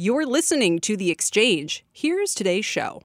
You're listening to The Exchange. Here's today's show.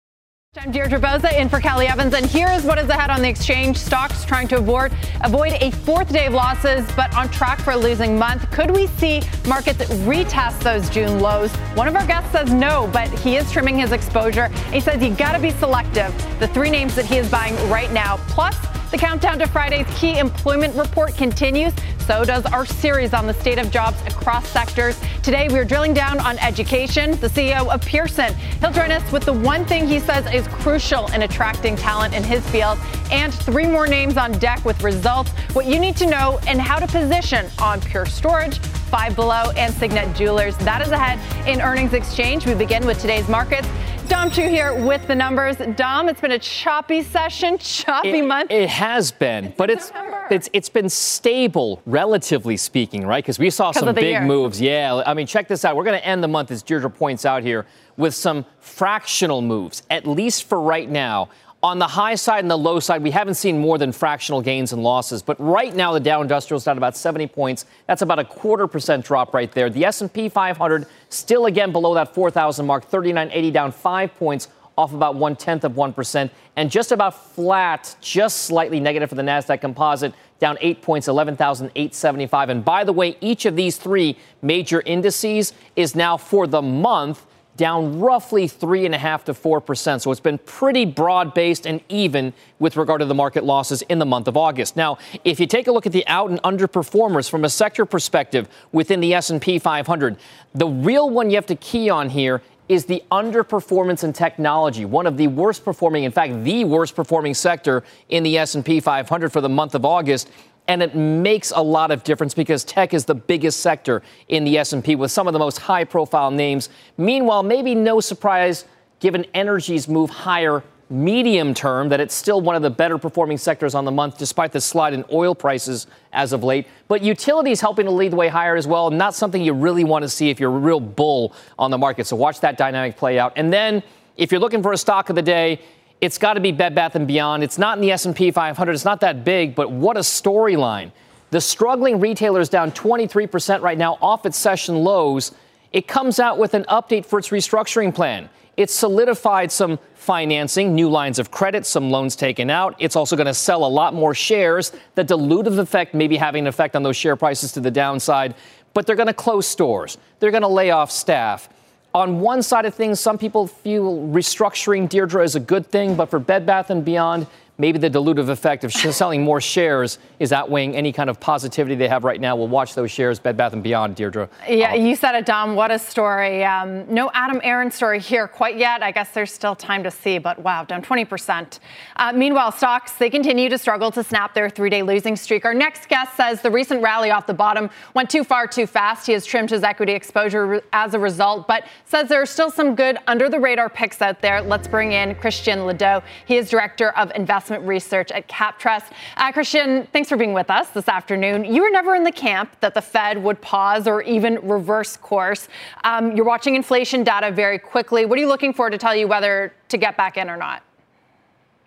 I'm Deirdre Bosa in for Kelly Evans, and here is what is ahead on the exchange. Stocks trying to avoid avoid a fourth day of losses, but on track for a losing month. Could we see markets retest those June lows? One of our guests says no, but he is trimming his exposure. He says you got to be selective. The three names that he is buying right now, plus the countdown to Friday's key employment report continues. So does our series on the state of jobs across sectors. Today, we're drilling down on education. The CEO of Pearson. He'll join us with the one thing he says is crucial in attracting talent in his field, and three more names on deck with results, what you need to know, and how to position on Pure Storage. Five Below and Signet Jewelers. That is ahead in earnings exchange. We begin with today's markets. Dom Chu here with the numbers. Dom, it's been a choppy session, choppy it, month. It has been, it's but it's it's it's been stable, relatively speaking, right? Because we saw some big year. moves. Yeah, I mean, check this out. We're going to end the month, as Deirdre points out here, with some fractional moves, at least for right now on the high side and the low side, we haven't seen more than fractional gains and losses. But right now, the Dow Industrial is down about 70 points. That's about a quarter percent drop right there. The S&P 500 still again below that 4,000 mark, 3980 down five points off about one tenth of one percent, and just about flat, just slightly negative for the Nasdaq Composite, down eight points, 11,875. And by the way, each of these three major indices is now for the month down roughly 3.5 to 4%. So it's been pretty broad based and even with regard to the market losses in the month of August. Now, if you take a look at the out and underperformers from a sector perspective within the S&P 500, the real one you have to key on here is the underperformance in technology, one of the worst performing, in fact, the worst performing sector in the S&P 500 for the month of August and it makes a lot of difference because tech is the biggest sector in the S&P with some of the most high profile names. Meanwhile, maybe no surprise given energy's move higher medium term that it's still one of the better performing sectors on the month despite the slide in oil prices as of late. But utilities helping to lead the way higher as well, not something you really want to see if you're a real bull on the market. So watch that dynamic play out. And then if you're looking for a stock of the day, it's got to be Bed Bath & Beyond. It's not in the S&P 500. It's not that big, but what a storyline. The struggling retailer is down 23% right now off its session lows. It comes out with an update for its restructuring plan. It's solidified some financing, new lines of credit, some loans taken out. It's also going to sell a lot more shares. The dilutive effect may be having an effect on those share prices to the downside, but they're going to close stores. They're going to lay off staff on one side of things, some people feel restructuring Deirdre is a good thing, but for Bed Bath and Beyond, maybe the dilutive effect of selling more shares is outweighing any kind of positivity they have right now. We'll watch those shares, Bed Bath and Beyond, Deirdre. Yeah, you said it, Dom. What a story. Um, no Adam Aron story here quite yet. I guess there's still time to see, but wow, down 20%. Uh, meanwhile, stocks, they continue to struggle to snap their three-day losing streak. Our next guest says the recent rally off the bottom went too far too fast. He has trimmed his equity exposure as a result, but says there are still some good under-the-radar picks out there. Let's bring in Christian Ledoux. He is director of investment research at CapTrust. Uh, Christian, thanks for being with us this afternoon. You were never in the camp that the Fed would pause or even reverse course. Um, you're watching inflation data very quickly. What are you looking for to tell you whether to get back in or not?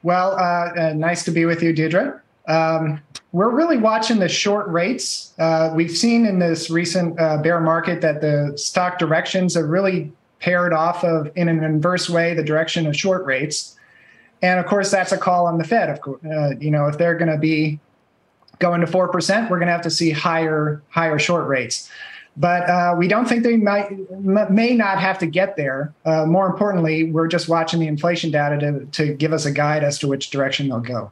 Well, uh, uh, nice to be with you, Deirdre. Um, we're really watching the short rates. Uh, we've seen in this recent uh, bear market that the stock directions have really paired off of, in an inverse way, the direction of short rates. And of course, that's a call on the Fed. Of course, uh, you know, if they're going to be going to four percent, we're going to have to see higher higher short rates. But uh, we don't think they might may not have to get there. Uh, more importantly, we're just watching the inflation data to, to give us a guide as to which direction they'll go.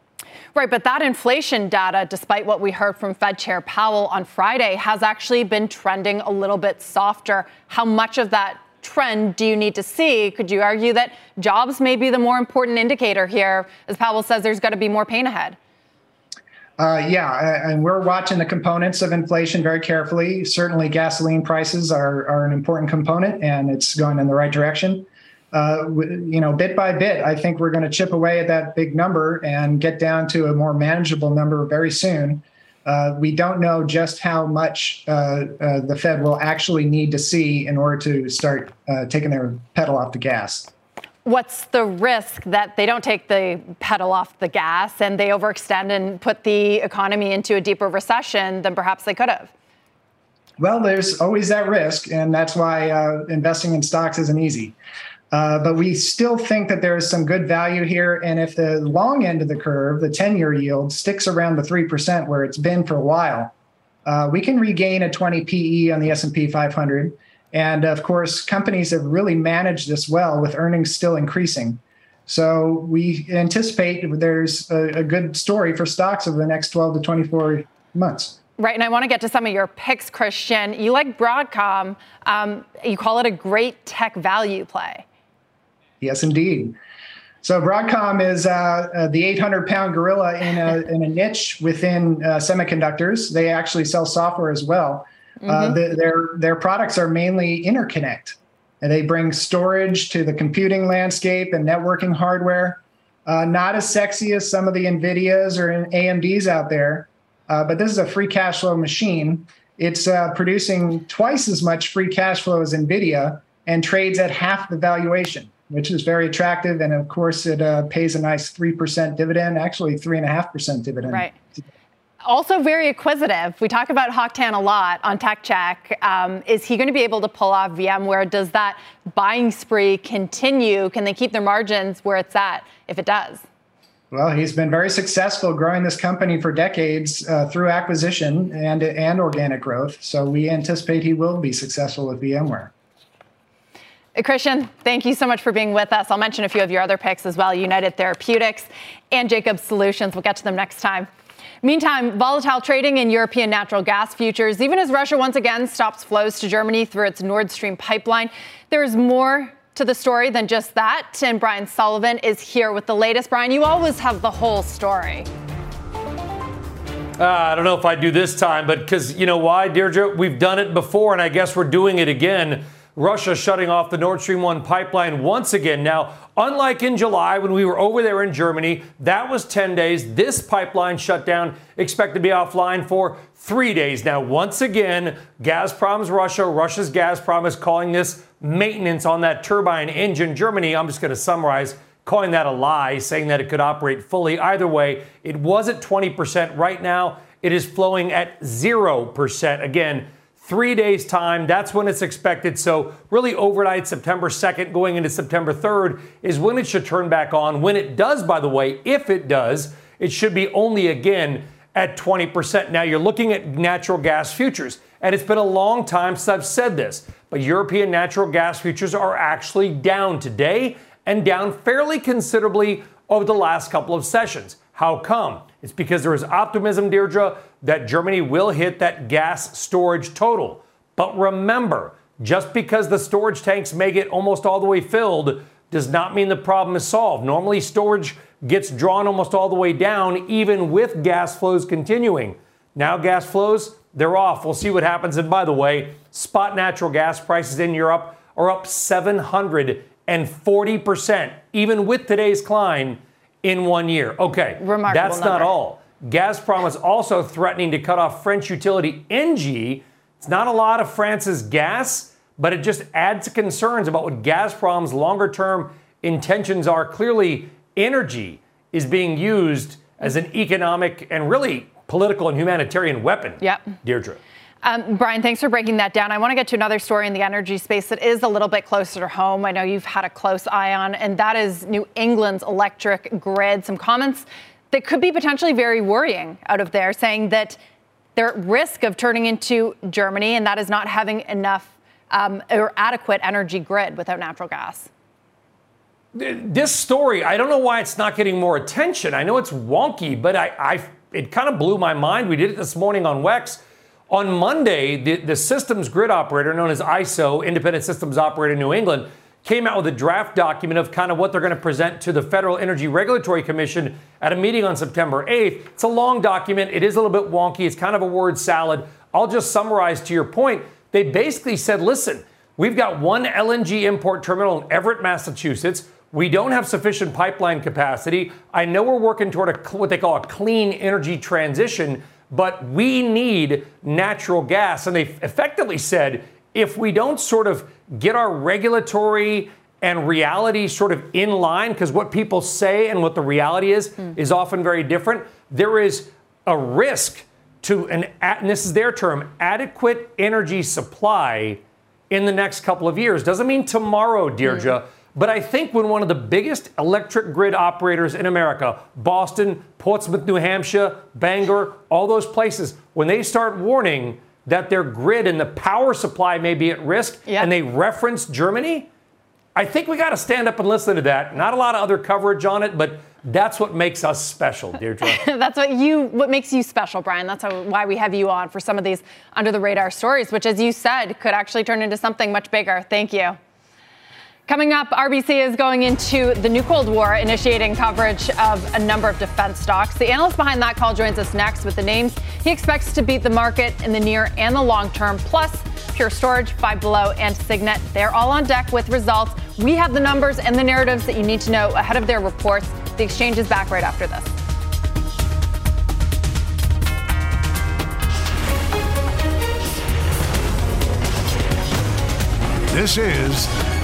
Right, but that inflation data, despite what we heard from Fed Chair Powell on Friday, has actually been trending a little bit softer. How much of that trend do you need to see? Could you argue that jobs may be the more important indicator here, as Powell says there's got to be more pain ahead? Uh, yeah, and we're watching the components of inflation very carefully. Certainly, gasoline prices are, are an important component, and it's going in the right direction. Uh, you know, bit by bit, I think we're going to chip away at that big number and get down to a more manageable number very soon. Uh, we don't know just how much uh, uh the Fed will actually need to see in order to start uh, taking their pedal off the gas. What's the risk that they don't take the pedal off the gas and they overextend and put the economy into a deeper recession than perhaps they could have? Well, there's always that risk, and that's why uh, investing in stocks isn't easy. Uh, but we still think that there is some good value here. And if the long end of the curve, the 10 year yield, sticks around the 3% where it's been for a while, uh, we can regain a 20 PE on the S&P 500 and of course, companies have really managed this well with earnings still increasing. So we anticipate there's a, a good story for stocks over the next 12 to 24 months. Right, and I want to get to some of your picks, Christian. You like Broadcom. Um, you call it a great tech value play. Yes, indeed. So Broadcom is uh, uh, the 800 pound gorilla in a, in a niche within uh, semiconductors. They actually sell software as well. Uh, mm-hmm. The, their their products are mainly interconnect, and they bring storage to the computing landscape and networking hardware. Uh, not as sexy as some of the Nvidias or AMDs out there, uh, but this is a free cash flow machine. It's uh, producing twice as much free cash flow as Nvidia and trades at half the valuation, which is very attractive. And of course, it uh, pays a nice three percent dividend, actually three and a half percent dividend. Right also very acquisitive. We talk about Hock Tan a lot on Tech Check. Um, is he going to be able to pull off VMware? Does that buying spree continue? Can they keep their margins where it's at if it does? Well, he's been very successful growing this company for decades uh, through acquisition and and organic growth. So we anticipate he will be successful with VMware. Christian, thank you so much for being with us. I'll mention a few of your other picks as well United Therapeutics and Jacobs Solutions. We'll get to them next time. Meantime, volatile trading in European natural gas futures, even as Russia once again stops flows to Germany through its Nord Stream pipeline. There is more to the story than just that. And Brian Sullivan is here with the latest. Brian, you always have the whole story. Uh, I don't know if I do this time, but because you know why, Deirdre? We've done it before, and I guess we're doing it again. Russia shutting off the Nord Stream 1 pipeline once again. Now, unlike in July when we were over there in Germany, that was 10 days. This pipeline shutdown expected to be offline for three days. Now, once again, Gazprom's Russia, Russia's Gazprom is calling this maintenance on that turbine engine. Germany, I'm just going to summarize, calling that a lie, saying that it could operate fully. Either way, it was at 20%. Right now, it is flowing at 0%. Again, three days' time. That's when it's expected. So, really, overnight, September 2nd, going into September 3rd, is when it should turn back on. When it does, by the way, if it does, it should be only again at 20%. Now, you're looking at natural gas futures, and it's been a long time since I've said this, but European natural gas futures are actually down today and down fairly considerably over the last couple of sessions. How come? It's because there is optimism, Deirdre, that Germany will hit that gas storage total. But remember, just because the storage tanks may get almost all the way filled does not mean the problem is solved. Normally, storage gets drawn almost all the way down, even with gas flows continuing. Now, gas flows, they're off. We'll see what happens. And by the way, spot natural gas prices in Europe are up 740%, even with today's climb in one year. Okay, Remarkable that's number. not all. Gazprom is also threatening to cut off French utility Engie. It's not a lot of France's gas, but it just adds to concerns about what Gazprom's longer term intentions are. Clearly, energy is being used as an economic and really political and humanitarian weapon. Yep. Deirdre. Um, Brian, thanks for breaking that down. I want to get to another story in the energy space that is a little bit closer to home. I know you've had a close eye on, and that is New England's electric grid. Some comments that could be potentially very worrying out of there, saying that they're at risk of turning into Germany, and that is not having enough um, or adequate energy grid without natural gas. This story, I don't know why it's not getting more attention. I know it's wonky, but I, I it kind of blew my mind. We did it this morning on Wex on Monday, the, the systems grid operator, known as ISO, Independent Systems Operator New England, came out with a draft document of kind of what they're going to present to the Federal Energy Regulatory Commission at a meeting on September 8th. It's a long document. It is a little bit wonky. It's kind of a word salad. I'll just summarize to your point. They basically said, listen, we've got one LNG import terminal in Everett, Massachusetts. We don't have sufficient pipeline capacity. I know we're working toward a, what they call a clean energy transition, but we need natural gas. And they effectively said, if we don't sort of get our regulatory and reality sort of in line, because what people say and what the reality is mm. is often very different, there is a risk to an, and this is their term, adequate energy supply in the next couple of years. Doesn't mean tomorrow, Deirdre. Mm. But I think when one of the biggest electric grid operators in America, Boston, Portsmouth, New Hampshire, Bangor, all those places, when they start warning that their grid and the power supply may be at risk, yep. and they reference Germany, I think we got to stand up and listen to that. Not a lot of other coverage on it, but that's what makes us special, Deirdre. that's what you what makes you special, Brian. That's why we have you on for some of these under the radar stories, which, as you said, could actually turn into something much bigger. Thank you. Coming up, RBC is going into the new Cold War, initiating coverage of a number of defense stocks. The analyst behind that call joins us next with the names he expects to beat the market in the near and the long term, plus Pure Storage, Five Below, and Signet. They're all on deck with results. We have the numbers and the narratives that you need to know ahead of their reports. The exchange is back right after this. This is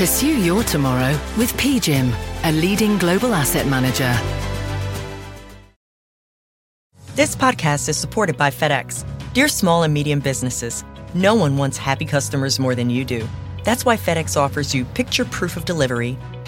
Pursue your tomorrow with PGIM, a leading global asset manager. This podcast is supported by FedEx. Dear small and medium businesses, no one wants happy customers more than you do. That's why FedEx offers you picture proof of delivery,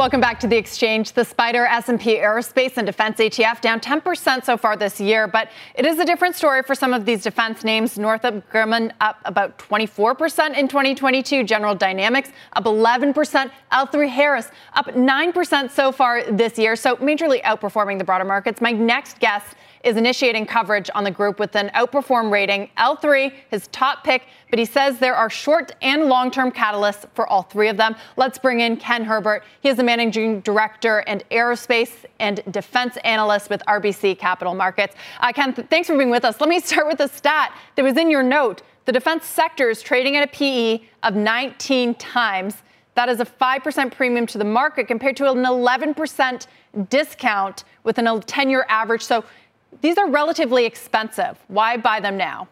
Welcome back to the exchange. The Spider S&P Aerospace and Defense ETF down 10% so far this year, but it is a different story for some of these defense names. Northrop Grumman up about 24% in 2022, General Dynamics up 11%, L3Harris up 9% so far this year, so majorly outperforming the broader markets. My next guest is initiating coverage on the group with an outperform rating. L3, his top pick, but he says there are short and long term catalysts for all three of them. Let's bring in Ken Herbert. He is the managing director and aerospace and defense analyst with RBC Capital Markets. Uh, Ken, th- thanks for being with us. Let me start with a stat that was in your note. The defense sector is trading at a PE of 19 times. That is a 5% premium to the market compared to an 11% discount with a 10 year average. So these are relatively expensive. Why buy them now?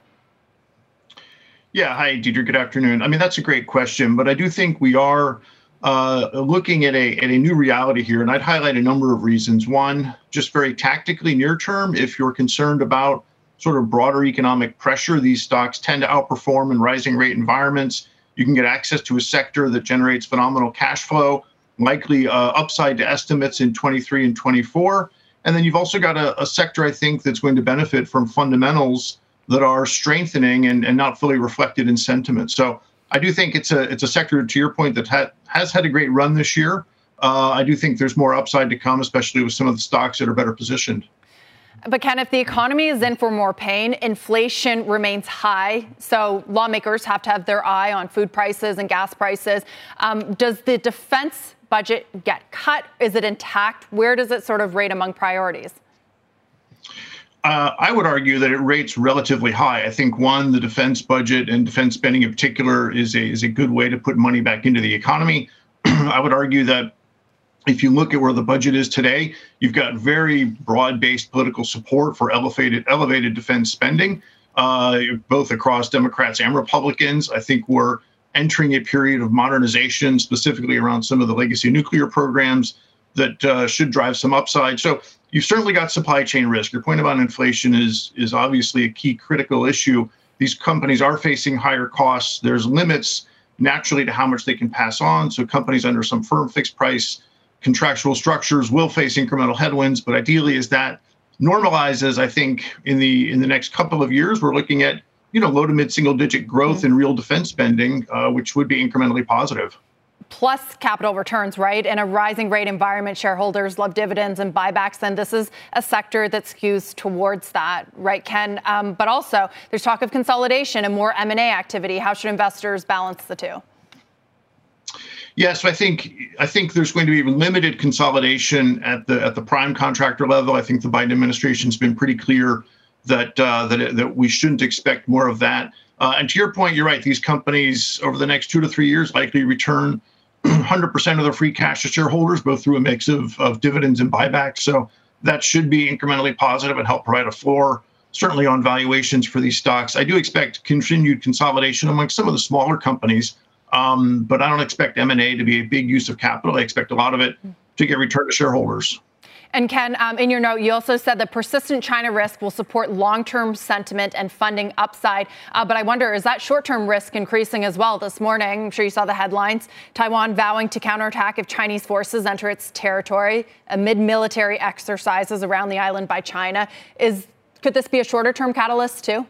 Yeah, hi, Deirdre. Good afternoon. I mean, that's a great question, but I do think we are uh, looking at a, at a new reality here, and I'd highlight a number of reasons. One, just very tactically near term, if you're concerned about sort of broader economic pressure, these stocks tend to outperform in rising rate environments. You can get access to a sector that generates phenomenal cash flow, likely uh, upside to estimates in 23 and 24. And then you've also got a, a sector, I think, that's going to benefit from fundamentals that are strengthening and, and not fully reflected in sentiment. So I do think it's a it's a sector, to your point, that ha- has had a great run this year. Uh, I do think there's more upside to come, especially with some of the stocks that are better positioned. But Ken, if the economy is in for more pain, inflation remains high. So lawmakers have to have their eye on food prices and gas prices. Um, does the defense budget get cut? Is it intact? Where does it sort of rate among priorities? Uh, I would argue that it rates relatively high. I think one, the defense budget and defense spending in particular is a is a good way to put money back into the economy. I would argue that if you look at where the budget is today, you've got very broad-based political support for elevated elevated defense spending, uh, both across Democrats and Republicans. I think we're entering a period of modernization, specifically around some of the legacy nuclear programs that uh, should drive some upside. So you've certainly got supply chain risk. Your point about inflation is is obviously a key critical issue. These companies are facing higher costs. There's limits naturally to how much they can pass on. So companies under some firm fixed price contractual structures will face incremental headwinds, but ideally as that normalizes, I think in the in the next couple of years, we're looking at you know low to mid single digit growth mm-hmm. in real defense spending, uh, which would be incrementally positive. Plus capital returns, right? In a rising rate environment, shareholders love dividends and buybacks, and this is a sector that skews towards that, right, Ken? Um, but also, there's talk of consolidation and more M&A activity. How should investors balance the two? Yes, I think I think there's going to be limited consolidation at the at the prime contractor level. I think the Biden administration's been pretty clear that uh, that that we shouldn't expect more of that. Uh, and to your point, you're right. These companies over the next two to three years likely return 100% of their free cash to shareholders, both through a mix of, of dividends and buybacks. So that should be incrementally positive and help provide a floor, certainly on valuations for these stocks. I do expect continued consolidation among some of the smaller companies um, but I don't expect M&A to be a big use of capital. I expect a lot of it to get returned to shareholders. And Ken, um, in your note, you also said that persistent China risk will support long-term sentiment and funding upside. Uh, but I wonder, is that short-term risk increasing as well this morning? I'm sure you saw the headlines. Taiwan vowing to counterattack if Chinese forces enter its territory amid military exercises around the island by China. Is could this be a shorter-term catalyst too?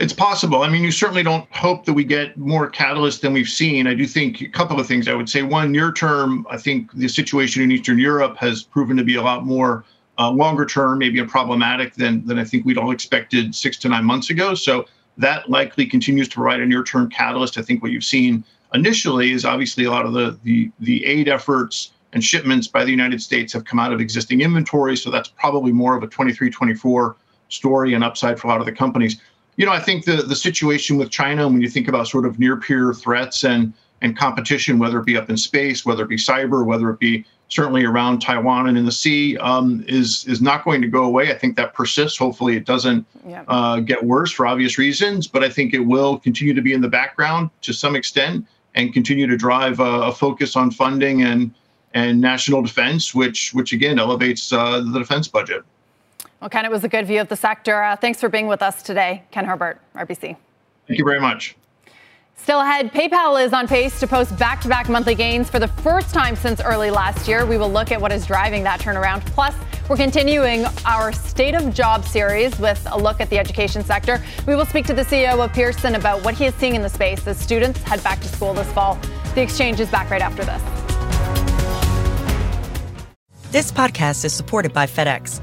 It's possible. I mean, you certainly don't hope that we get more catalyst than we've seen. I do think a couple of things. I would say one, near term, I think the situation in Eastern Europe has proven to be a lot more uh, longer term, maybe a problematic than than I think we'd all expected six to nine months ago. So that likely continues to provide a near term catalyst. I think what you've seen initially is obviously a lot of the the the aid efforts and shipments by the United States have come out of existing inventory. So that's probably more of a 23, 24 story and upside for a lot of the companies you know, I think the the situation with China, and when you think about sort of near peer threats and and competition, whether it be up in space, whether it be cyber, whether it be certainly around Taiwan and in the sea, um, is is not going to go away. I think that persists. Hopefully, it doesn't yeah. uh, get worse for obvious reasons, but I think it will continue to be in the background to some extent and continue to drive a, a focus on funding and and national defense, which which again elevates uh, the defense budget. Well, Ken, it was a good view of the sector. Uh, thanks for being with us today, Ken Herbert, RBC. Thank you very much. Still ahead, PayPal is on pace to post back to back monthly gains for the first time since early last year. We will look at what is driving that turnaround. Plus, we're continuing our State of Job series with a look at the education sector. We will speak to the CEO of Pearson about what he is seeing in the space as students head back to school this fall. The exchange is back right after this. This podcast is supported by FedEx.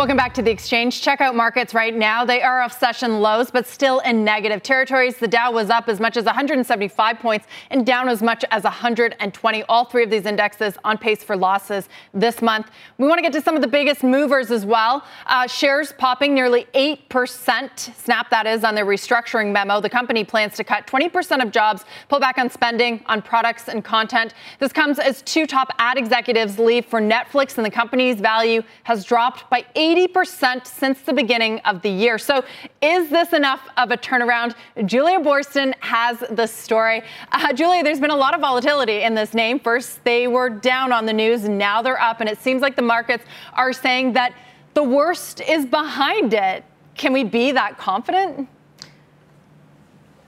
Welcome back to the exchange. Check out markets right now. They are off session lows, but still in negative territories. The Dow was up as much as 175 points and down as much as 120. All three of these indexes on pace for losses this month. We want to get to some of the biggest movers as well. Uh, shares popping nearly 8%. Snap, that is, on their restructuring memo. The company plans to cut 20% of jobs, pull back on spending on products and content. This comes as two top ad executives leave for Netflix, and the company's value has dropped by 8 80% since the beginning of the year. So, is this enough of a turnaround? Julia Boorstin has the story. Uh, Julia, there's been a lot of volatility in this name. First, they were down on the news, now they're up, and it seems like the markets are saying that the worst is behind it. Can we be that confident?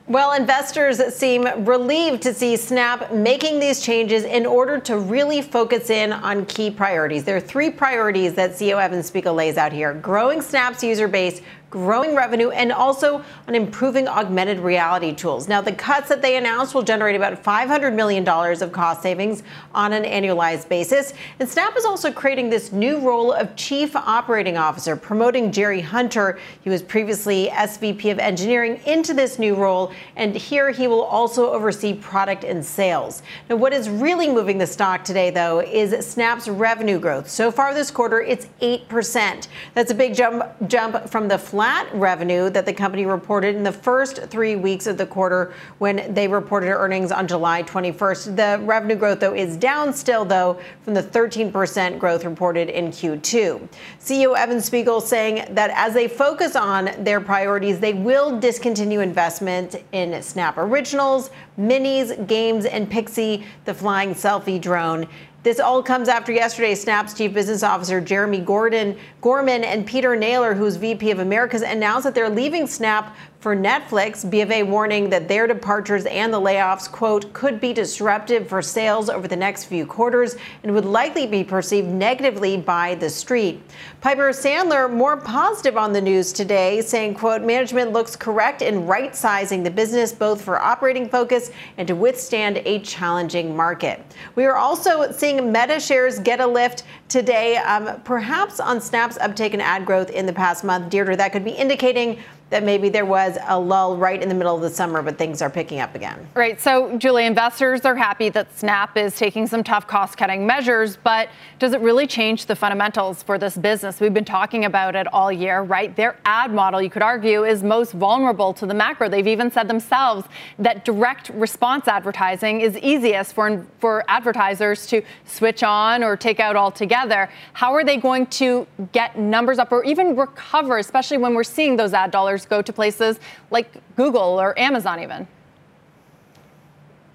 Well, investors seem relieved to see Snap making these changes in order to really focus in on key priorities. There are three priorities that CEO Evan Spiegel lays out here growing Snap's user base, growing revenue, and also on improving augmented reality tools. Now, the cuts that they announced will generate about $500 million of cost savings on an annualized basis. And Snap is also creating this new role of Chief Operating Officer, promoting Jerry Hunter. He was previously SVP of Engineering into this new role, and here he will also oversee product and sales. Now, what is really moving the stock today, though, is Snap's revenue growth. So far this quarter, it's 8%. That's a big jump, jump from the flat revenue that the company reported in the first three weeks of the quarter when they reported earnings on July 21st. The revenue growth, though, is down still, though, from the 13% growth reported in Q2. CEO Evan Spiegel saying that as they focus on their priorities, they will discontinue investment in Snap Originals, Minis, Games, and Pixie, the flying selfie drone. This all comes after yesterday. Snap's chief business officer Jeremi Gordon Gorman and Peter Naylor, who's VP of Americas, announced that they're leaving Snap for Netflix, BofA warning that their departures and the layoffs, quote, could be disruptive for sales over the next few quarters and would likely be perceived negatively by the street. Piper Sandler more positive on the news today, saying, quote, management looks correct in right sizing the business both for operating focus and to withstand a challenging market. We are also seeing Meta shares get a lift today, um, perhaps on Snap's uptake in ad growth in the past month. Deirdre, that could be indicating that maybe there was a lull right in the middle of the summer, but things are picking up again. Right. So, Julie, investors are happy that Snap is taking some tough cost cutting measures, but does it really change the fundamentals for this business? We've been talking about it all year, right? Their ad model, you could argue, is most vulnerable to the macro. They've even said themselves that direct response advertising is easiest for, for advertisers to switch on or take out altogether. How are they going to get numbers up or even recover, especially when we're seeing those ad dollars? Go to places like Google or Amazon, even.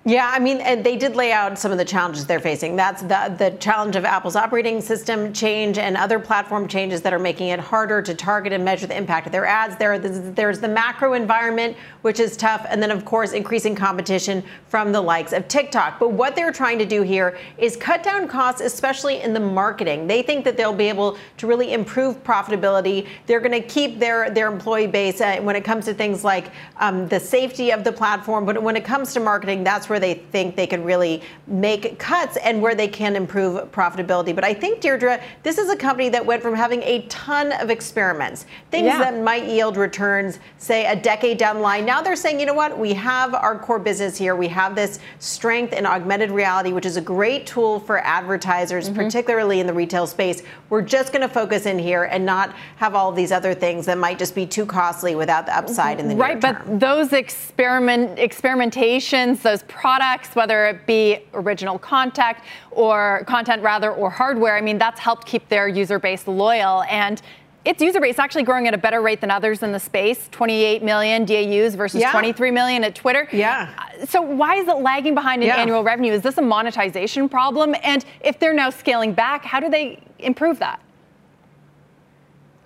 Yeah, I mean, they did lay out some of the challenges they're facing. That's the, the challenge of Apple's operating system change and other platform changes that are making it harder to target and measure the impact of their ads. There, there's the macro environment, which is tough, and then, of course, increasing competition from the likes of TikTok. But what they're trying to do here is cut down costs, especially in the marketing. They think that they'll be able to really improve profitability. They're going to keep their, their employee base uh, when it comes to things like um, the safety of the platform. But when it comes to marketing, that's where where they think they can really make cuts and where they can improve profitability. But I think, Deirdre, this is a company that went from having a ton of experiments, things yeah. that might yield returns, say, a decade down the line. Now they're saying, you know what, we have our core business here. We have this strength in augmented reality, which is a great tool for advertisers, mm-hmm. particularly in the retail space. We're just going to focus in here and not have all these other things that might just be too costly without the upside in the right, near term. Right, but those experiment experimentations, those products, whether it be original content or content rather or hardware, I mean, that's helped keep their user base loyal. And its user base is actually growing at a better rate than others in the space 28 million DAUs versus yeah. 23 million at Twitter. Yeah. Uh, so, why is it lagging behind in yeah. annual revenue? Is this a monetization problem? And if they're now scaling back, how do they improve that?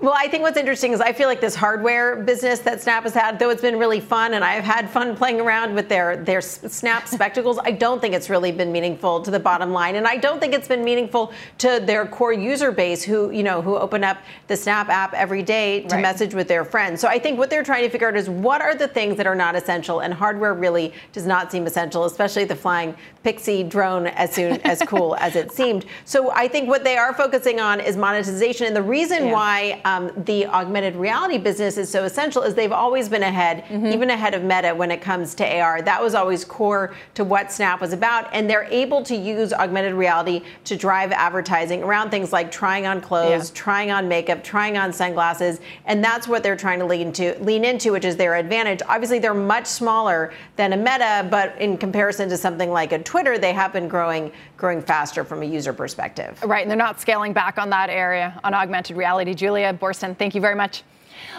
Well, I think what's interesting is I feel like this hardware business that Snap has had, though it's been really fun and I've had fun playing around with their their Snap spectacles, I don't think it's really been meaningful to the bottom line, and I don't think it's been meaningful to their core user base who you know who open up the Snap app every day to right. message with their friends. So I think what they're trying to figure out is what are the things that are not essential, and hardware really does not seem essential, especially the flying Pixie drone as soon as cool as it seemed. So I think what they are focusing on is monetization, and the reason yeah. why um, the augmented reality business is so essential is they've always been ahead, mm-hmm. even ahead of Meta when it comes to AR. That was always core to what Snap was about, and they're able to use augmented reality to drive advertising around things like trying on clothes, yeah. trying on makeup, trying on sunglasses, and that's what they're trying to lean to lean into, which is their advantage. Obviously, they're much smaller than a Meta, but in comparison to something like a Twitter, they have been growing growing faster from a user perspective. Right, and they're not scaling back on that area on augmented reality. Julia Boorstin, thank you very much.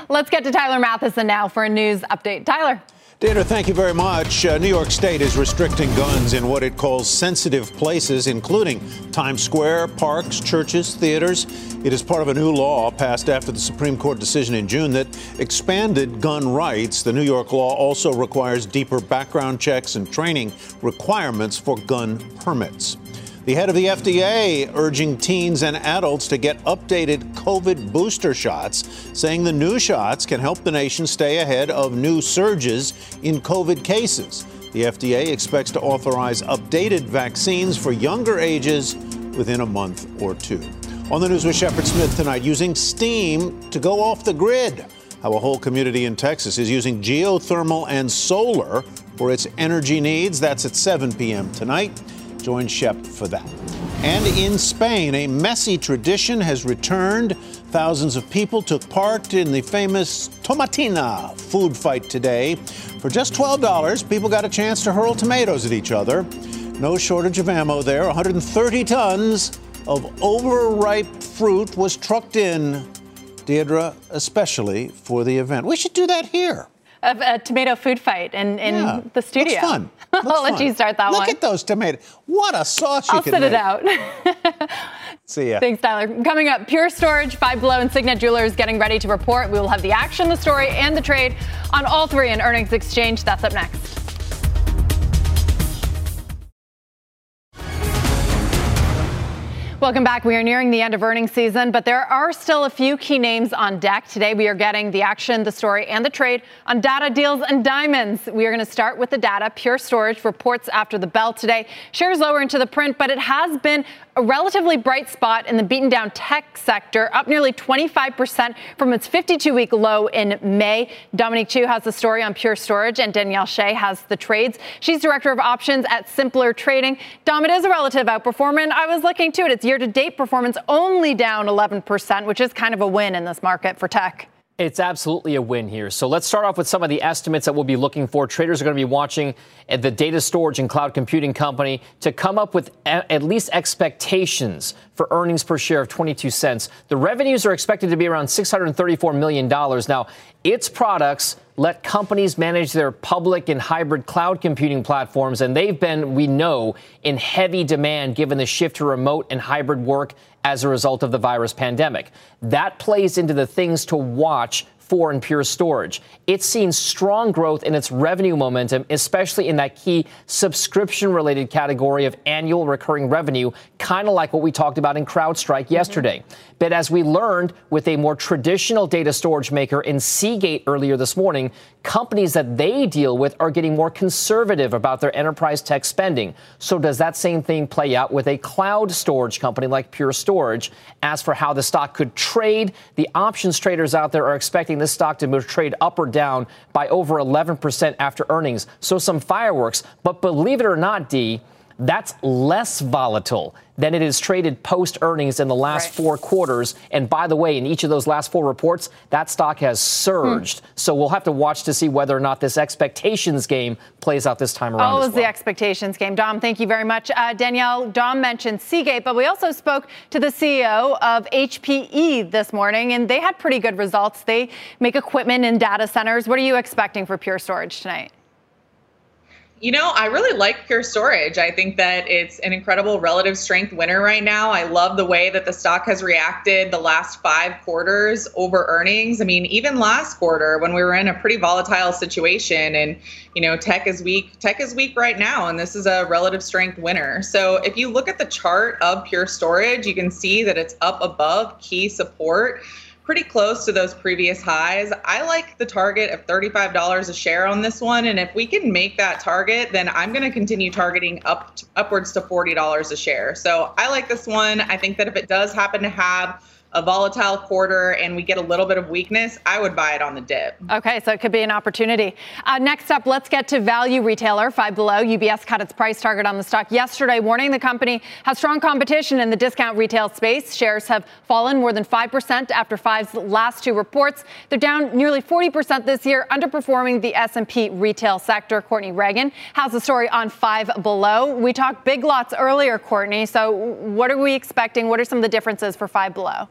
Let's get to Tyler Mathisen now for a news update. Tyler. Dana, thank you very much. Uh, New York State is restricting guns in what it calls sensitive places, including Times Square, parks, churches, theaters. It is part of a new law passed after the Supreme Court decision in June that expanded gun rights. The New York law also requires deeper background checks and training requirements for gun permits. The head of the FDA urging teens and adults to get updated COVID booster shots, saying the new shots can help the nation stay ahead of new surges in COVID cases. The FDA expects to authorize updated vaccines for younger ages within a month or two. On the news with Shepard Smith tonight, using steam to go off the grid. How a whole community in Texas is using geothermal and solar for its energy needs. That's at 7 p.m. tonight. Join Shep for that. And in Spain, a messy tradition has returned. Thousands of people took part in the famous Tomatina food fight today. For just $12, people got a chance to hurl tomatoes at each other. No shortage of ammo there. 130 tons of overripe fruit was trucked in, Deirdre, especially for the event. We should do that here of a tomato food fight in, in yeah, the studio. Looks fun. Looks I'll let you start that Look one. Look at those tomatoes. What a sauce you can make. I'll sit it out. See ya. Thanks, Tyler. Coming up, Pure Storage, Five Below, and Signet Jewelers getting ready to report. We will have the action, the story, and the trade on all three in earnings exchange. That's up next. Welcome back. We are nearing the end of earnings season, but there are still a few key names on deck. Today, we are getting the action, the story, and the trade on data deals and diamonds. We are going to start with the data. Pure Storage reports after the bell today. Shares lower into the print, but it has been a relatively bright spot in the beaten down tech sector, up nearly 25% from its 52 week low in May. Dominic Chu has the story on Pure Storage, and Danielle Shay has the trades. She's director of options at Simpler Trading. Dom, it is a relative outperformance. I was looking to it. It's year to date performance only down 11%, which is kind of a win in this market for tech. It's absolutely a win here. So let's start off with some of the estimates that we'll be looking for. Traders are going to be watching the data storage and cloud computing company to come up with at least expectations for earnings per share of 22 cents. The revenues are expected to be around $634 million. Now, its products let companies manage their public and hybrid cloud computing platforms, and they've been, we know, in heavy demand given the shift to remote and hybrid work as a result of the virus pandemic. That plays into the things to watch for in Pure Storage. It's seen strong growth in its revenue momentum, especially in that key subscription related category of annual recurring revenue, kind of like what we talked about in CrowdStrike mm-hmm. yesterday. But as we learned with a more traditional data storage maker in Seagate earlier this morning, companies that they deal with are getting more conservative about their enterprise tech spending. So does that same thing play out with a cloud storage company like Pure Storage? As for how the stock could trade, the options traders out there are expecting this stock to move trade up or down by over 11% after earnings. So some fireworks. But believe it or not, D, that's less volatile than it is traded post earnings in the last right. four quarters. And by the way, in each of those last four reports, that stock has surged. Hmm. So we'll have to watch to see whether or not this expectations game plays out this time around. Always well. the expectations game. Dom, thank you very much. Uh, Danielle, Dom mentioned Seagate, but we also spoke to the CEO of HPE this morning, and they had pretty good results. They make equipment in data centers. What are you expecting for Pure Storage tonight? You know, I really like Pure Storage. I think that it's an incredible relative strength winner right now. I love the way that the stock has reacted the last five quarters over earnings. I mean, even last quarter when we were in a pretty volatile situation and, you know, tech is weak, tech is weak right now, and this is a relative strength winner. So if you look at the chart of Pure Storage, you can see that it's up above key support pretty close to those previous highs. I like the target of $35 a share on this one. And if we can make that target, then I'm going to continue targeting up to, upwards to $40 a share. So I like this one. I think that if it does happen to have a volatile quarter and we get a little bit of weakness, I would buy it on the dip. Okay, so it could be an opportunity. Uh, next up, let's get to value retailer Five Below. UBS cut its price target on the stock yesterday, warning the company has strong competition in the discount retail space. Shares have fallen more than 5% after Five's last two reports. They're down nearly 40% this year, underperforming the S&P retail sector. Courtney Reagan has a story on Five Below. We talked big lots earlier, Courtney. So what are we expecting? What are some of the differences for Five Below?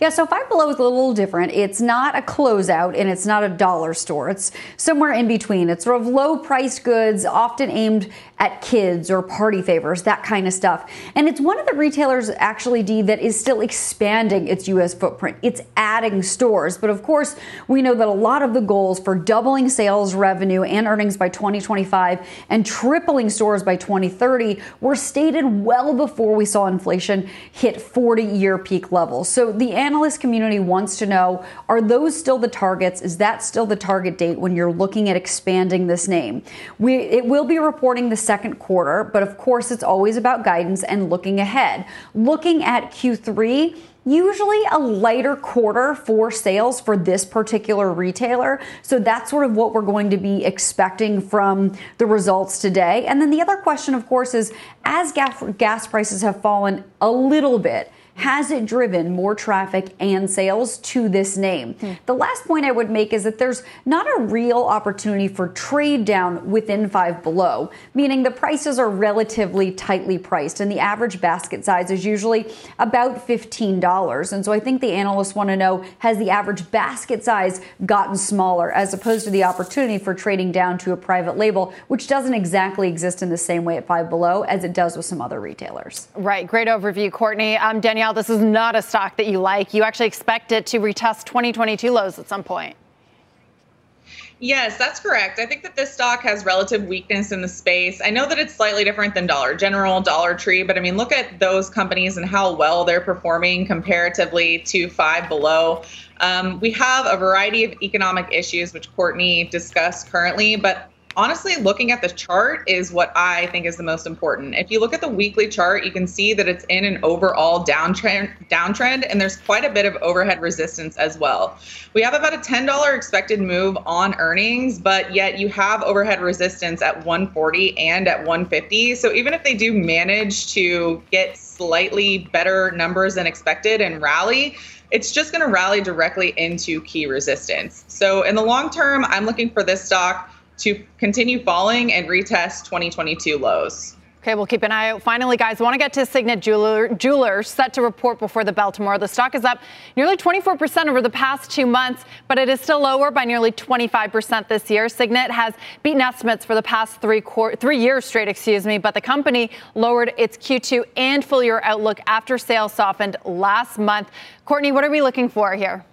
Yeah, so Five Below is a little different. It's not a closeout and it's not a dollar store. It's somewhere in between. It's sort of low priced goods, often aimed at kids or party favors, that kind of stuff. And it's one of the retailers, actually, D, that is still expanding its U.S. footprint. It's adding stores. But of course, we know that a lot of the goals for doubling sales revenue and earnings by 2025 and tripling stores by 2030 were stated well before we saw inflation hit 40 year peak levels. So the analyst community wants to know are those still the targets? Is that still the target date when you're looking at expanding this name? We, it will be reporting the second quarter, but of course, it's always about guidance and looking ahead. Looking at Q3, usually a lighter quarter for sales for this particular retailer. So that's sort of what we're going to be expecting from the results today. And then the other question, of course, is as gas prices have fallen a little bit, has it driven more traffic and sales to this name? Hmm. The last point I would make is that there's not a real opportunity for trade down within Five Below, meaning the prices are relatively tightly priced and the average basket size is usually about $15. And so I think the analysts want to know has the average basket size gotten smaller as opposed to the opportunity for trading down to a private label, which doesn't exactly exist in the same way at Five Below as it does with some other retailers. Right. Great overview, Courtney. Um, Danielle this is not a stock that you like. You actually expect it to retest 2022 lows at some point. Yes, that's correct. I think that this stock has relative weakness in the space. I know that it's slightly different than Dollar General, Dollar Tree, but I mean, look at those companies and how well they're performing comparatively to Five Below. Um, we have a variety of economic issues, which Courtney discussed currently, but honestly, looking at the chart is what I think is the most important. If you look at the weekly chart, you can see that it's in an overall downtrend, downtrend, and there's quite a bit of overhead resistance as well. We have about a $10 expected move on earnings, but yet you have overhead resistance at 140 and at 150. So even if they do manage to get slightly better numbers than expected and rally, it's just going to rally directly into key resistance. So in the long term, I'm looking for this stock to continue falling and retest 2022 lows. Okay, we'll keep an eye out. Finally, guys, want to get to Signet Jeweler, Jewelers, set to report before the bell tomorrow. The stock is up nearly 24% over the past two months, but it is still lower by nearly 25% this year. Signet has beaten estimates for the past three, three years straight, excuse me, but the company lowered its Q2 and full year outlook after sales softened last month. Courtney, what are we looking for here?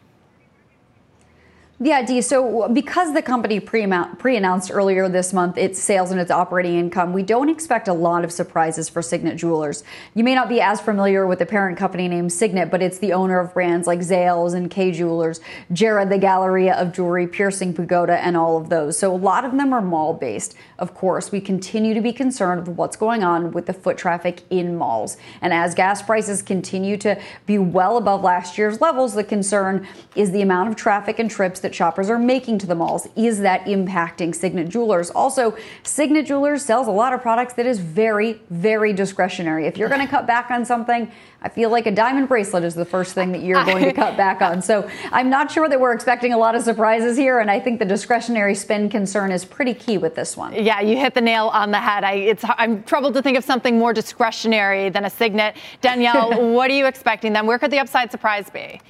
Yeah, Dee. So because the company pre-announced earlier this month its sales and its operating income, we don't expect a lot of surprises for Signet Jewelers. You may not be as familiar with the parent company named Signet, but it's the owner of brands like Zales and Kay Jewelers, Jared the Galleria of Jewelry, Piercing Pagoda, and all of those. So a lot of them are mall-based. Of course, we continue to be concerned with what's going on with the foot traffic in malls. And as gas prices continue to be well above last year's levels, the concern is the amount of traffic and trips that shoppers are making to the malls. Is that impacting Signet Jewelers? Also, Signet Jewelers sells a lot of products that is very, very discretionary. If you're going to cut back on something, I feel like a diamond bracelet is the first thing that you're going to cut back on. So I'm not sure that we're expecting a lot of surprises here, and I think the discretionary spend concern is pretty key with this one. Yeah, you hit the nail on the head. I, am troubled to think of something more discretionary than a Signet. Danielle, what are you expecting then? Where could the upside surprise be?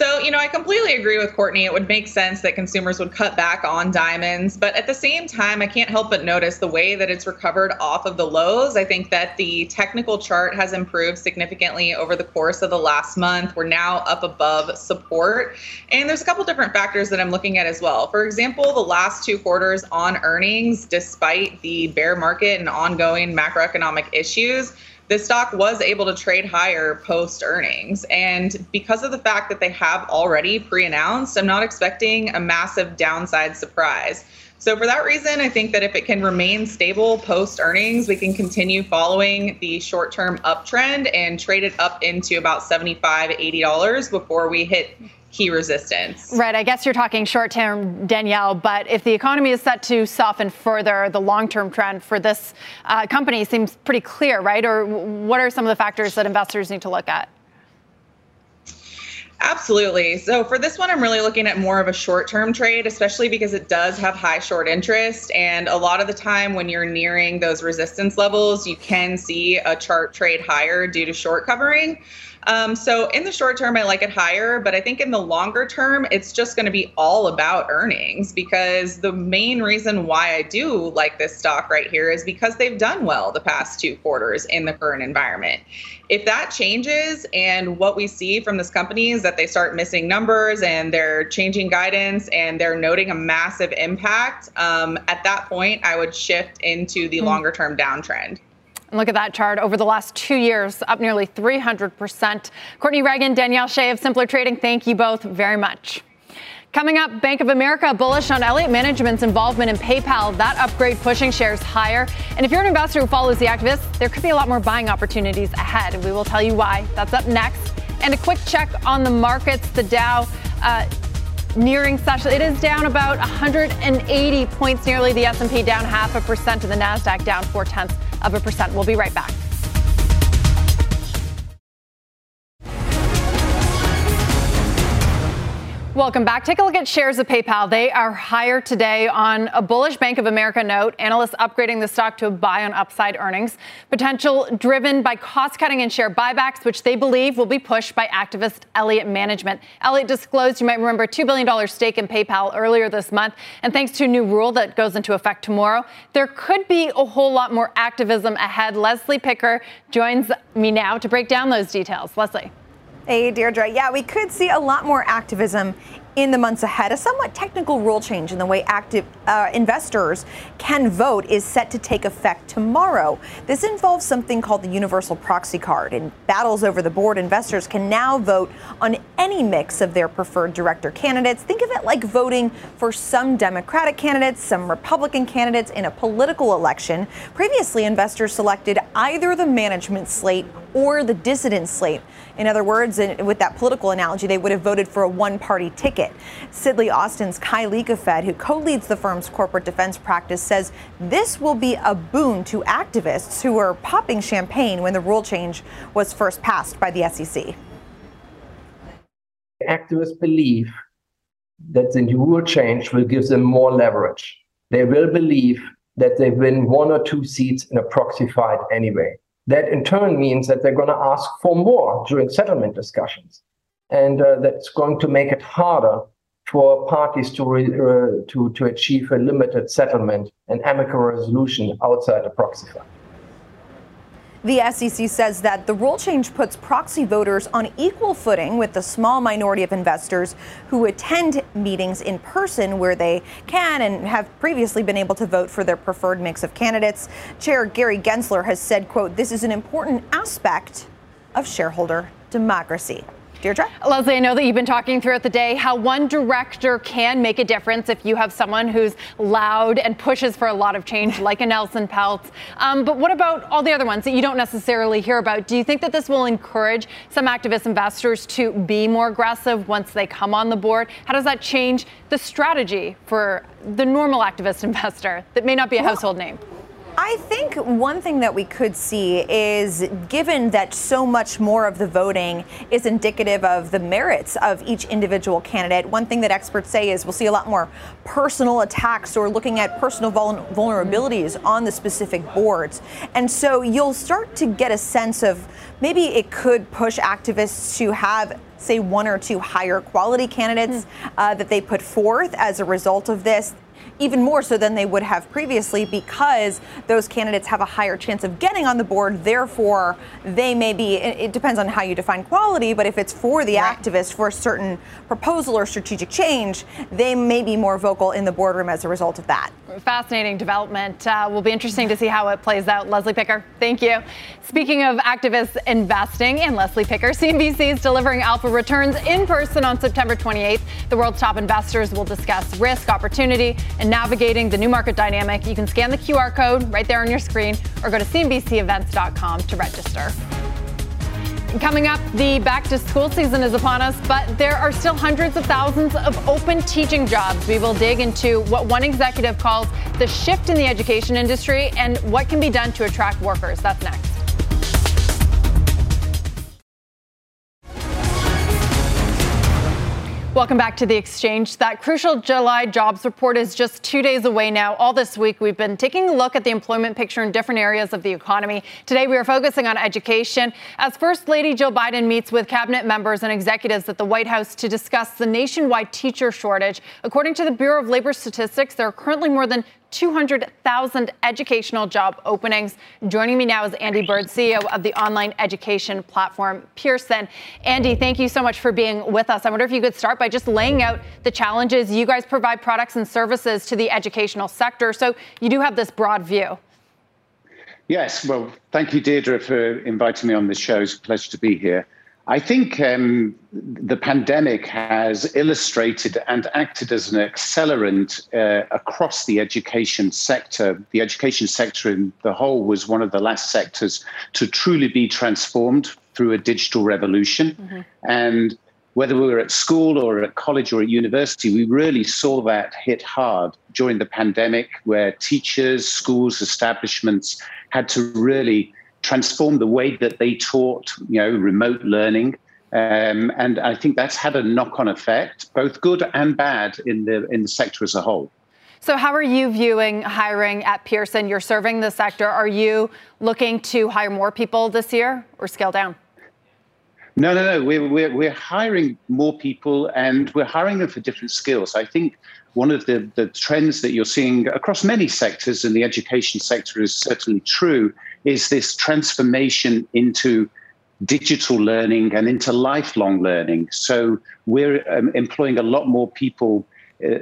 So, you know, I completely agree with Courtney. It would make sense that consumers would cut back on diamonds. But at the same time, I can't help but notice the way that it's recovered off of the lows. I think that the technical chart has improved significantly over the course of the last month. We're now up above support. And there's a couple different factors that I'm looking at as well. For example, the last two quarters on earnings, despite the bear market and ongoing macroeconomic issues, this stock was able to trade higher post earnings. And because of the fact that they have already pre announced, I'm not expecting a massive downside surprise. So, for that reason, I think that if it can remain stable post earnings, we can continue following the short term uptrend and trade it up into about $75, $80 before we hit key resistance. Right. I guess you're talking short term, Danielle, but if the economy is set to soften further, the long term trend for this uh, company seems pretty clear, right? Or what are some of the factors that investors need to look at? Absolutely. So for this one, I'm really looking at more of a short term trade, especially because it does have high short interest. And a lot of the time, when you're nearing those resistance levels, you can see a chart trade higher due to short covering. Um, so in the short term, I like it higher, but I think in the longer term, it's just going to be all about earnings because the main reason why I do like this stock right here is because they've done well the past two quarters in the current environment. If that changes and what we see from this company is that they start missing numbers and they're changing guidance and they're noting a massive impact, um, at that point, I would shift into the mm. longer term downtrend. And look at that chart over the last two years, up nearly 300%. Courtney Reagan, Danielle Shay of Simpler Trading, thank you both very much. Coming up, Bank of America bullish on Elliott Management's involvement in PayPal. That upgrade pushing shares higher. And if you're an investor who follows the activists, there could be a lot more buying opportunities ahead. We will tell you why. That's up next. And a quick check on the markets. The Dow. Uh, nearing session. It is down about 180 points nearly. The S&P down half a percent and the Nasdaq down four tenths of a percent. We'll be right back. Welcome back. Take a look at shares of PayPal. They are higher today on a bullish Bank of America note. Analysts upgrading the stock to a buy on upside earnings. Potential driven by cost cutting and share buybacks, which they believe will be pushed by activist Elliott Management. Elliott disclosed, you might remember, a $2 billion stake in PayPal earlier this month. And thanks to a new rule that goes into effect tomorrow, there could be a whole lot more activism ahead. Leslie Picker joins me now to break down those details. Leslie. Hey, Deirdre. Yeah, we could see a lot more activism in the months ahead. A somewhat technical rule change in the way active uh, investors can vote is set to take effect tomorrow. This involves something called the Universal Proxy Card. In battles over the board, investors can now vote on any mix of their preferred director candidates. Think of it like voting for some Democratic candidates, some Republican candidates in a political election. Previously, investors selected either the management slate or the dissident slate. In other words, with that political analogy, they would have voted for a one party ticket. Sidley Austin's Kai Liekefett, who co leads the firm's corporate defense practice, says this will be a boon to activists who were popping champagne when the rule change was first passed by the SEC. Activists believe that the rule change will give them more leverage. They will believe that they win one or two seats in a proxy fight anyway. That in turn means that they're going to ask for more during settlement discussions. And uh, that's going to make it harder for parties to, re, uh, to, to achieve a limited settlement and amicable resolution outside the proxy fight. The SEC says that the rule change puts proxy voters on equal footing with the small minority of investors who attend meetings in person where they can and have previously been able to vote for their preferred mix of candidates. Chair Gary Gensler has said, quote, this is an important aspect of shareholder democracy. Deirdre? Leslie, I know that you've been talking throughout the day how one director can make a difference if you have someone who's loud and pushes for a lot of change, like a Nelson Peltz. Um, but what about all the other ones that you don't necessarily hear about? Do you think that this will encourage some activist investors to be more aggressive once they come on the board? How does that change the strategy for the normal activist investor that may not be a well, household name? I think one thing that we could see is given that so much more of the voting is indicative of the merits of each individual candidate, one thing that experts say is we'll see a lot more personal attacks or looking at personal vulnerabilities on the specific boards. And so you'll start to get a sense of maybe it could push activists to have say one or two higher quality candidates hmm. uh, that they put forth as a result of this even more so than they would have previously because those candidates have a higher chance of getting on the board. Therefore, they may be, it depends on how you define quality, but if it's for the right. activist for a certain proposal or strategic change, they may be more vocal in the boardroom as a result of that. Fascinating development. Uh, will be interesting to see how it plays out. Leslie Picker, thank you. Speaking of activists investing and Leslie Picker, CNBC is delivering alpha returns in person on September 28th. The world's top investors will discuss risk, opportunity, and navigating the new market dynamic. You can scan the QR code right there on your screen or go to CNBCevents.com to register. Coming up, the back to school season is upon us, but there are still hundreds of thousands of open teaching jobs. We will dig into what one executive calls the shift in the education industry and what can be done to attract workers. That's next. Welcome back to the exchange. That crucial July jobs report is just two days away now. All this week, we've been taking a look at the employment picture in different areas of the economy. Today, we are focusing on education as First Lady Jill Biden meets with cabinet members and executives at the White House to discuss the nationwide teacher shortage. According to the Bureau of Labor Statistics, there are currently more than 200,000 educational job openings. Joining me now is Andy Bird, CEO of the online education platform Pearson. Andy, thank you so much for being with us. I wonder if you could start by just laying out the challenges you guys provide products and services to the educational sector. So you do have this broad view. Yes, well, thank you, Deirdre, for inviting me on this show. It's a pleasure to be here. I think um, the pandemic has illustrated and acted as an accelerant uh, across the education sector. The education sector in the whole was one of the last sectors to truly be transformed through a digital revolution. Mm-hmm. And whether we were at school or at college or at university, we really saw that hit hard during the pandemic, where teachers, schools, establishments had to really transformed the way that they taught, you know, remote learning. Um, and I think that's had a knock-on effect, both good and bad, in the in the sector as a whole. So, how are you viewing hiring at Pearson? You're serving the sector. Are you looking to hire more people this year or scale down? No, no, no. We're, we're, we're hiring more people and we're hiring them for different skills. I think one of the, the trends that you're seeing across many sectors, and the education sector is certainly true, is this transformation into digital learning and into lifelong learning. So we're um, employing a lot more people uh,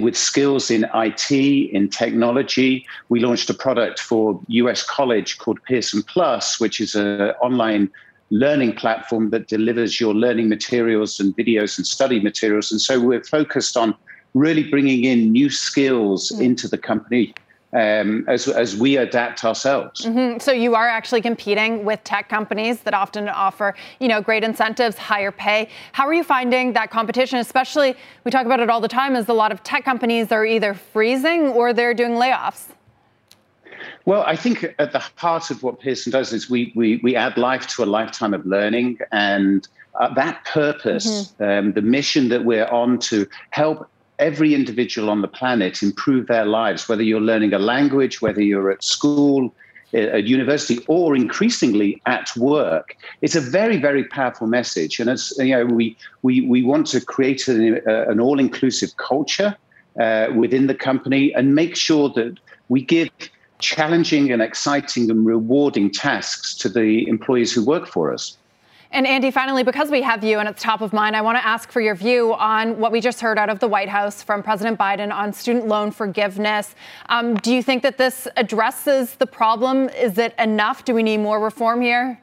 with skills in IT, in technology. We launched a product for US College called Pearson Plus, which is an online learning platform that delivers your learning materials and videos and study materials. And so we're focused on really bringing in new skills mm. into the company um, as, as we adapt ourselves. Mm-hmm. So you are actually competing with tech companies that often offer, you know, great incentives, higher pay. How are you finding that competition? Especially, we talk about it all the time, is a lot of tech companies are either freezing or they're doing layoffs. Well, I think at the heart of what Pearson does is we we, we add life to a lifetime of learning, and uh, that purpose, mm-hmm. um, the mission that we're on to help every individual on the planet improve their lives, whether you're learning a language, whether you're at school, at university, or increasingly at work. It's a very, very powerful message. And as you know, we we we want to create an, uh, an all-inclusive culture uh, within the company and make sure that we give challenging and exciting and rewarding tasks to the employees who work for us. And Andy, finally, because we have you and it's top of mind, I want to ask for your view on what we just heard out of the White House from President Biden on student loan forgiveness. Um, do you think that this addresses the problem? Is it enough? Do we need more reform here?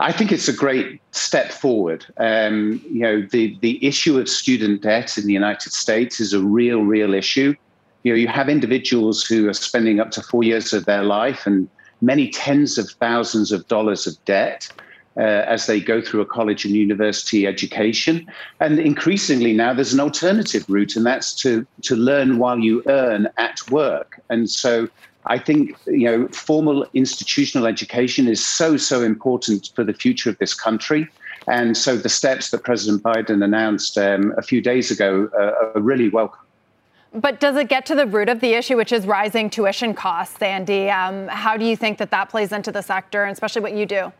I think it's a great step forward. Um, you know, the, the issue of student debt in the United States is a real, real issue. You know, you have individuals who are spending up to four years of their life and many tens of thousands of dollars of debt uh, as they go through a college and university education. And increasingly now there's an alternative route, and that's to, to learn while you earn at work. And so I think you know formal institutional education is so so important for the future of this country. And so the steps that President Biden announced um, a few days ago uh, are really welcome. But does it get to the root of the issue, which is rising tuition costs, Andy? Um, how do you think that that plays into the sector, and especially what you do?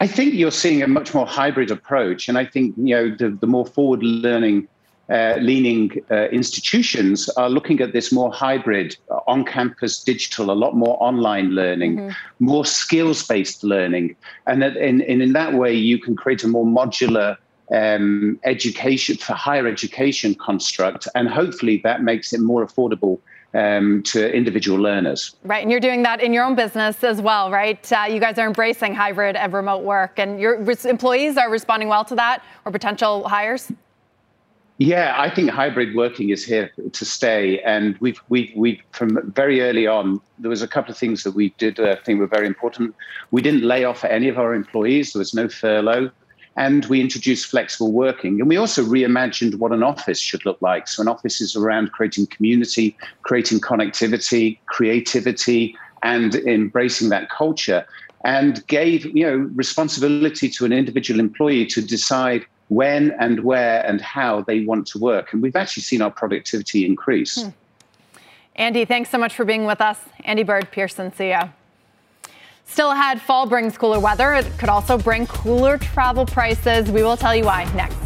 I think you're seeing a much more hybrid approach, and I think you know the, the more forward learning. Uh, leaning uh, institutions are looking at this more hybrid, uh, on campus digital, a lot more online learning, mm-hmm. more skills based learning. And, that, in, in that way, you can create a more modular um, education for higher education construct. And hopefully that makes it more affordable um, to individual learners. Right, and you're doing that in your own business as well, right? Uh, you guys are embracing hybrid and remote work, and your employees are responding well to that, or potential hires. Yeah, I think hybrid working is here to stay, and we've we've we from very early on. There was a couple of things that we did. I think were very important. We didn't lay off any of our employees. There was no furlough and we introduced flexible working. And we also reimagined what an office should look like. So, an office is around creating community, creating connectivity, creativity, and embracing that culture. And gave you know responsibility to an individual employee to decide when and where and how they want to work. And we've actually seen our productivity increase. Hmm. Andy, thanks so much for being with us. Andy Bird, Pearson CEO. Still ahead, fall brings cooler weather. It could also bring cooler travel prices. We will tell you why next.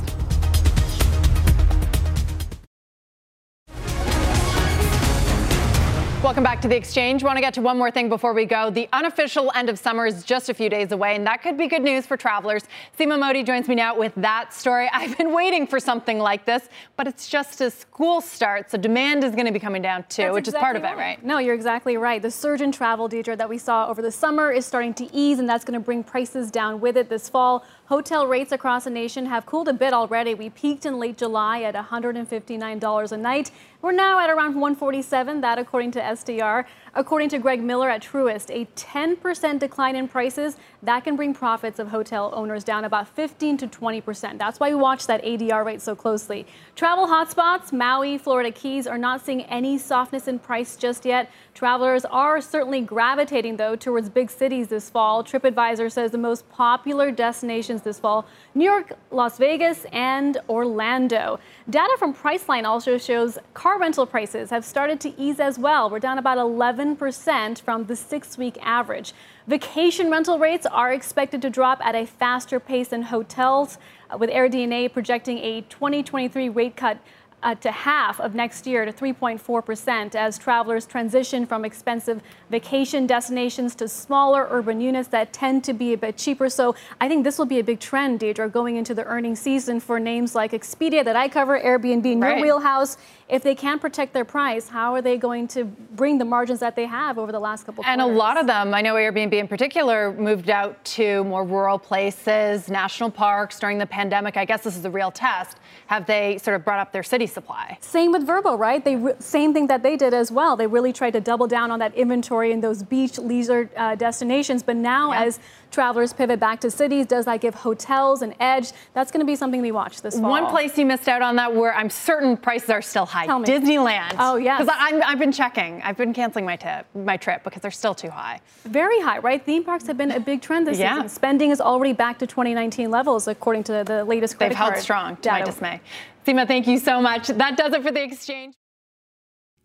Welcome back to the exchange. Want to get to one more thing before we go. The unofficial end of summer is just a few days away, and that could be good news for travelers. Seema Modi joins me now with that story. I've been waiting for something like this, but it's just as school starts, so demand is going to be coming down too, That's which exactly is part of it, right? No, you're exactly right. The surge in travel, Deirdre, that we saw over the summer is starting to ease, and that's going to bring prices down with it this fall. Hotel rates across the nation have cooled a bit already. We peaked in late July at $159 a night. We're now at around 147, that according to STR. According to Greg Miller at Truist, a 10% decline in prices that can bring profits of hotel owners down about 15 to 20%. That's why we watch that ADR rate so closely. Travel hotspots, Maui, Florida Keys are not seeing any softness in price just yet. Travelers are certainly gravitating though towards big cities this fall. TripAdvisor says the most popular destinations this fall, New York, Las Vegas, and Orlando. Data from Priceline also shows car rental prices have started to ease as well. We're down about 11% from the six week average. Vacation rental rates are expected to drop at a faster pace than hotels, uh, with AirDNA projecting a 2023 rate cut uh, to half of next year to 3.4% as travelers transition from expensive vacation destinations to smaller urban units that tend to be a bit cheaper. So I think this will be a big trend, Deirdre, going into the earnings season for names like Expedia that I cover, Airbnb in right. your wheelhouse. If they can't protect their price, how are they going to bring the margins that they have over the last couple of years? And a lot of them, I know Airbnb in particular, moved out to more rural places, national parks during the pandemic. I guess this is a real test. Have they sort of brought up their city supply? Same with Vrbo, right? They same thing that they did as well. They really tried to double down on that inventory in those beach leisure uh, destinations. But now, yeah. as travelers pivot back to cities, does that give hotels an edge? That's going to be something we watch this fall. One place you missed out on that where I'm certain prices are still high. Tell me. Disneyland. Oh, yes. Because I've been checking. I've been canceling my, tip, my trip because they're still too high. Very high, right? Theme parks have been a big trend this yeah. season. Spending is already back to 2019 levels, according to the latest credit They've held strong, to my dismay. Seema, thank you so much. That does it for The Exchange.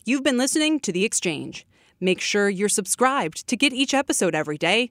You've been listening to The Exchange. Make sure you're subscribed to get each episode every day,